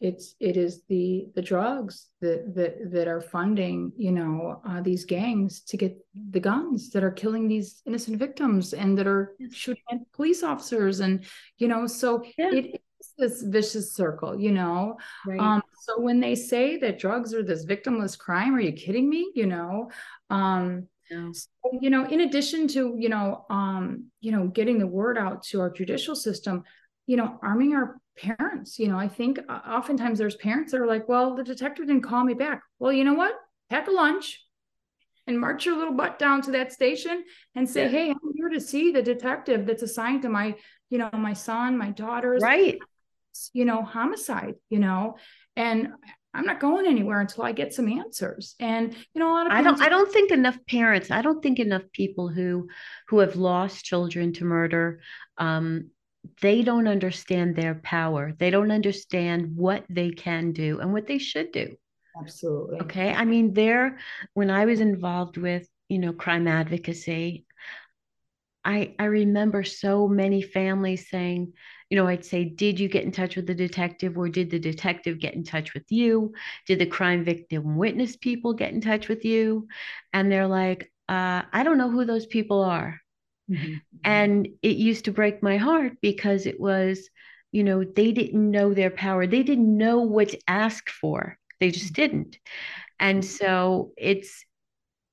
it's it is the the drugs that that that are funding you know uh, these gangs to get the guns that are killing these innocent victims and that are shooting at police officers and you know so yeah. it is this vicious circle you know right. um, so when they say that drugs are this victimless crime are you kidding me you know um, yeah. So, you know in addition to you know um you know getting the word out to our judicial system you know arming our parents you know i think uh, oftentimes there's parents that are like well the detective didn't call me back well you know what pack a lunch and march your little butt down to that station and say yeah. hey i'm here to see the detective that's assigned to my you know my son my daughter's right you know homicide you know and I'm not going anywhere until I get some answers. And you know, a lot of I don't I don't think enough parents, I don't think enough people who who have lost children to murder um, they don't understand their power. They don't understand what they can do and what they should do. Absolutely. Okay. I mean, there, when I was involved with, you know, crime advocacy, I, I remember so many families saying, you know, I'd say, did you get in touch with the detective or did the detective get in touch with you? Did the crime victim witness people get in touch with you? And they're like, uh, I don't know who those people are. Mm-hmm. And it used to break my heart because it was, you know, they didn't know their power. They didn't know what to ask for. They just mm-hmm. didn't. And so it's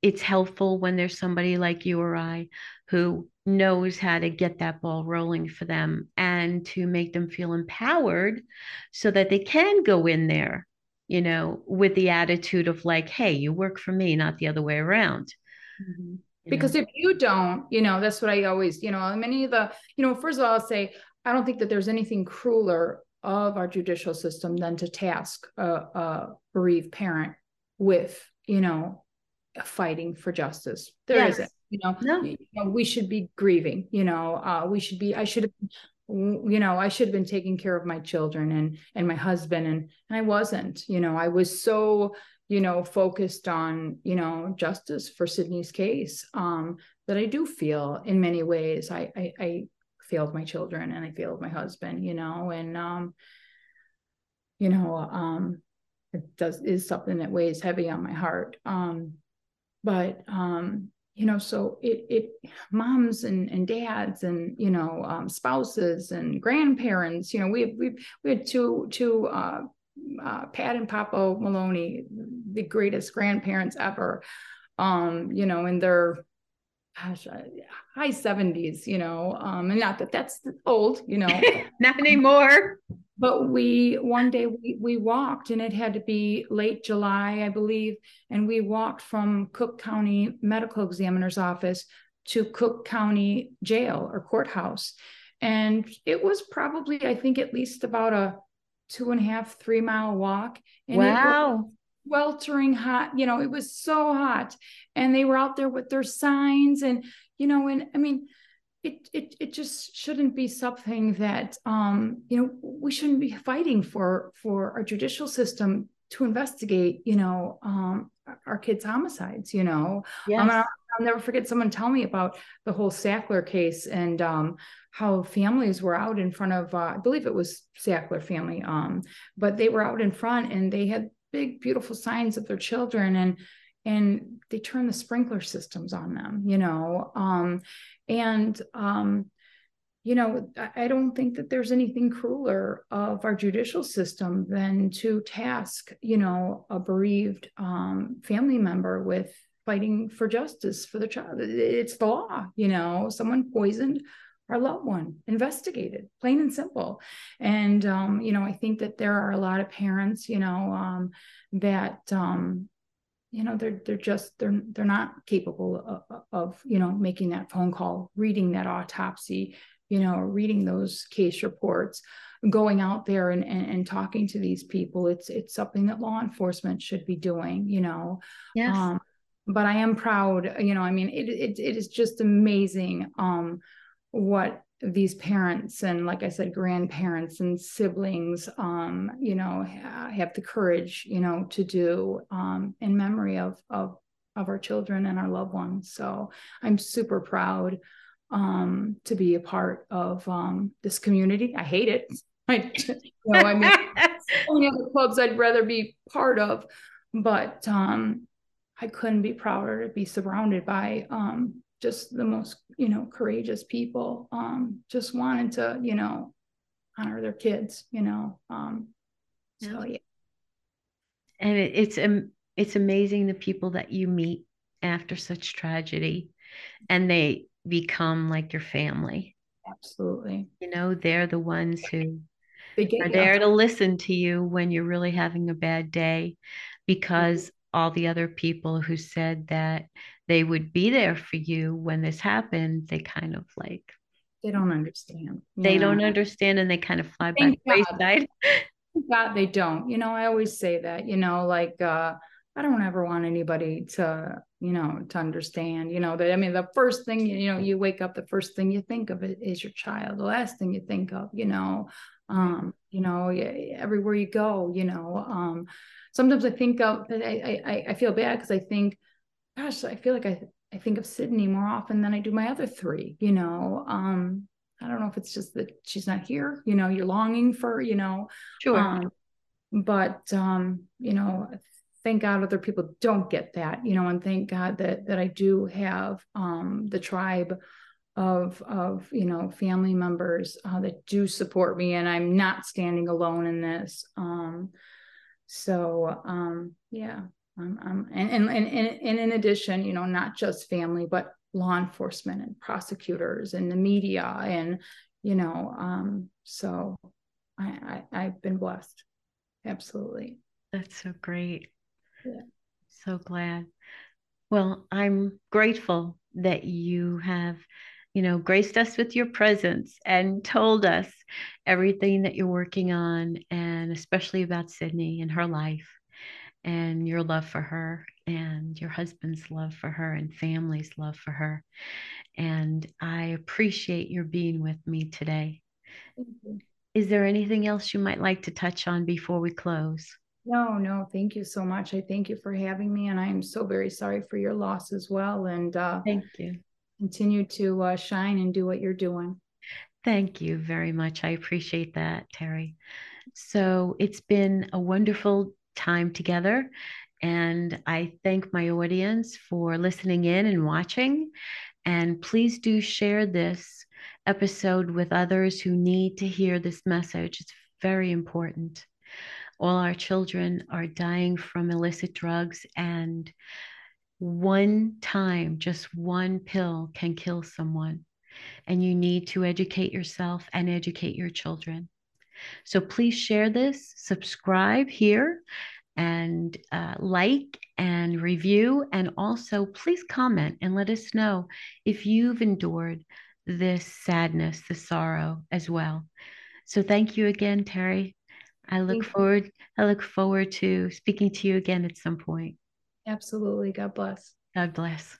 it's helpful when there's somebody like you or I who knows how to get that ball rolling for them and to make them feel empowered so that they can go in there, you know, with the attitude of like, hey, you work for me, not the other way around. Mm-hmm because if you don't you know that's what i always you know many of the you know first of all i'll say i don't think that there's anything crueler of our judicial system than to task a, a bereaved parent with you know fighting for justice There yes. not you know, no. you know we should be grieving you know uh, we should be i should have you know i should have been taking care of my children and and my husband and and i wasn't you know i was so you know, focused on, you know, justice for Sydney's case. Um, that I do feel in many ways. I, I, I failed my children and I failed my husband, you know, and um, you know, um, it does is something that weighs heavy on my heart. Um, but um, you know, so it it moms and, and dads and you know um, spouses and grandparents. You know, we we we had two two uh, uh, Pat and Papa Maloney, the greatest grandparents ever. Um, you know, in their gosh, uh, high 70s, you know, um, and not that that's old, you know, not anymore. But we one day we we walked, and it had to be late July, I believe, and we walked from Cook County Medical Examiner's office to Cook County Jail or courthouse, and it was probably I think at least about a two and a half three mile walk. And wow Weltering hot. You know, it was so hot. And they were out there with their signs and, you know, and I mean, it, it, it just shouldn't be something that um, you know we shouldn't be fighting for for our judicial system to investigate you know um, our kids homicides you know yes. um, I'll, never forget someone tell me about the whole sackler case and um, how families were out in front of uh, i believe it was sackler family um, but they were out in front and they had big beautiful signs of their children and and they turned the sprinkler systems on them you know um, and um, you know i don't think that there's anything crueler of our judicial system than to task you know a bereaved um, family member with fighting for justice for the child. It's the law you know someone poisoned our loved one investigated plain and simple. And um, you know i think that there are a lot of parents you know um, that um, you know they're they're just they're they're not capable of, of, you know making that phone call reading that autopsy you know reading those case reports going out there and, and, and talking to these people. It's it's something that law enforcement should be doing you know. Yes. But i am proud you know i mean it, it, it is just amazing um what these parents and like i said grandparents and siblings um you know have the courage you know to do um in memory of of of our children and our loved ones. So i'm super proud um to be a part of um this community. I hate it. I you know i mean only other clubs i'd rather be part of but um i couldn't be prouder to be surrounded by um just the most you know courageous people um just wanted to you know honor their kids you know um so yeah. And it, it's um it's amazing the people that you meet after such tragedy and they become like your family. Absolutely. You know they're the ones who are there to listen to you when you're really having a bad day because mm-hmm. All the other people who said that they would be there for you when this happened, they kind of like they don't understand. They yeah. don't understand and they kind of fly Thank by the wayside. God, they don't. You know, I always say that, you know, like uh I don't ever want anybody to, you know, to understand, you know, that I mean, the first thing, you know, you wake up, the first thing you think of it is your child. The last thing you think of, you know, um, you know, everywhere you go, you know, um, sometimes I think of, I, I, I feel bad because I think, gosh, I feel like I, I think of Sydney more often than I do my other three, you know. Um, I don't know if it's just that she's not here, you know, you're longing for, you know. Sure. Um, but um, you know, thank God other people don't get that, you know, and thank God that that I do have um the tribe of of you know family members uh, that do support me and I'm not standing alone in this. Um so um yeah um, um, and, and, and, and in addition, you know, not just family, but law enforcement and prosecutors and the media. And, you know, um, so I, I, I've been blessed. Absolutely. That's so great. Yeah. So glad. Well, I'm grateful that you have, you know, graced us with your presence and told us everything that you're working on, and especially about Sydney and her life and your love for her and your husband's love for her and family's love for her. And I appreciate your being with me today. Is there anything else you might like to touch on before we close? No, no, thank you so much. I thank you for having me, and I am so very sorry for your loss as well. And uh, thank you. Continue to uh, shine and do what you're doing. Thank you very much. I appreciate that, Terry. So it's been a wonderful time together. And I thank my audience for listening in and watching. And please do share this episode with others who need to hear this message. It's very important. All our children are dying from illicit drugs, and one time, just one pill can kill someone. And you need to educate yourself and educate your children. So please share this, subscribe here, and uh, like and review. And also, please comment and let us know if you've endured this sadness, the sorrow as well. So thank you again, Terry. I look thank forward. You. I look forward to speaking to you again at some point. Absolutely. God bless. God bless.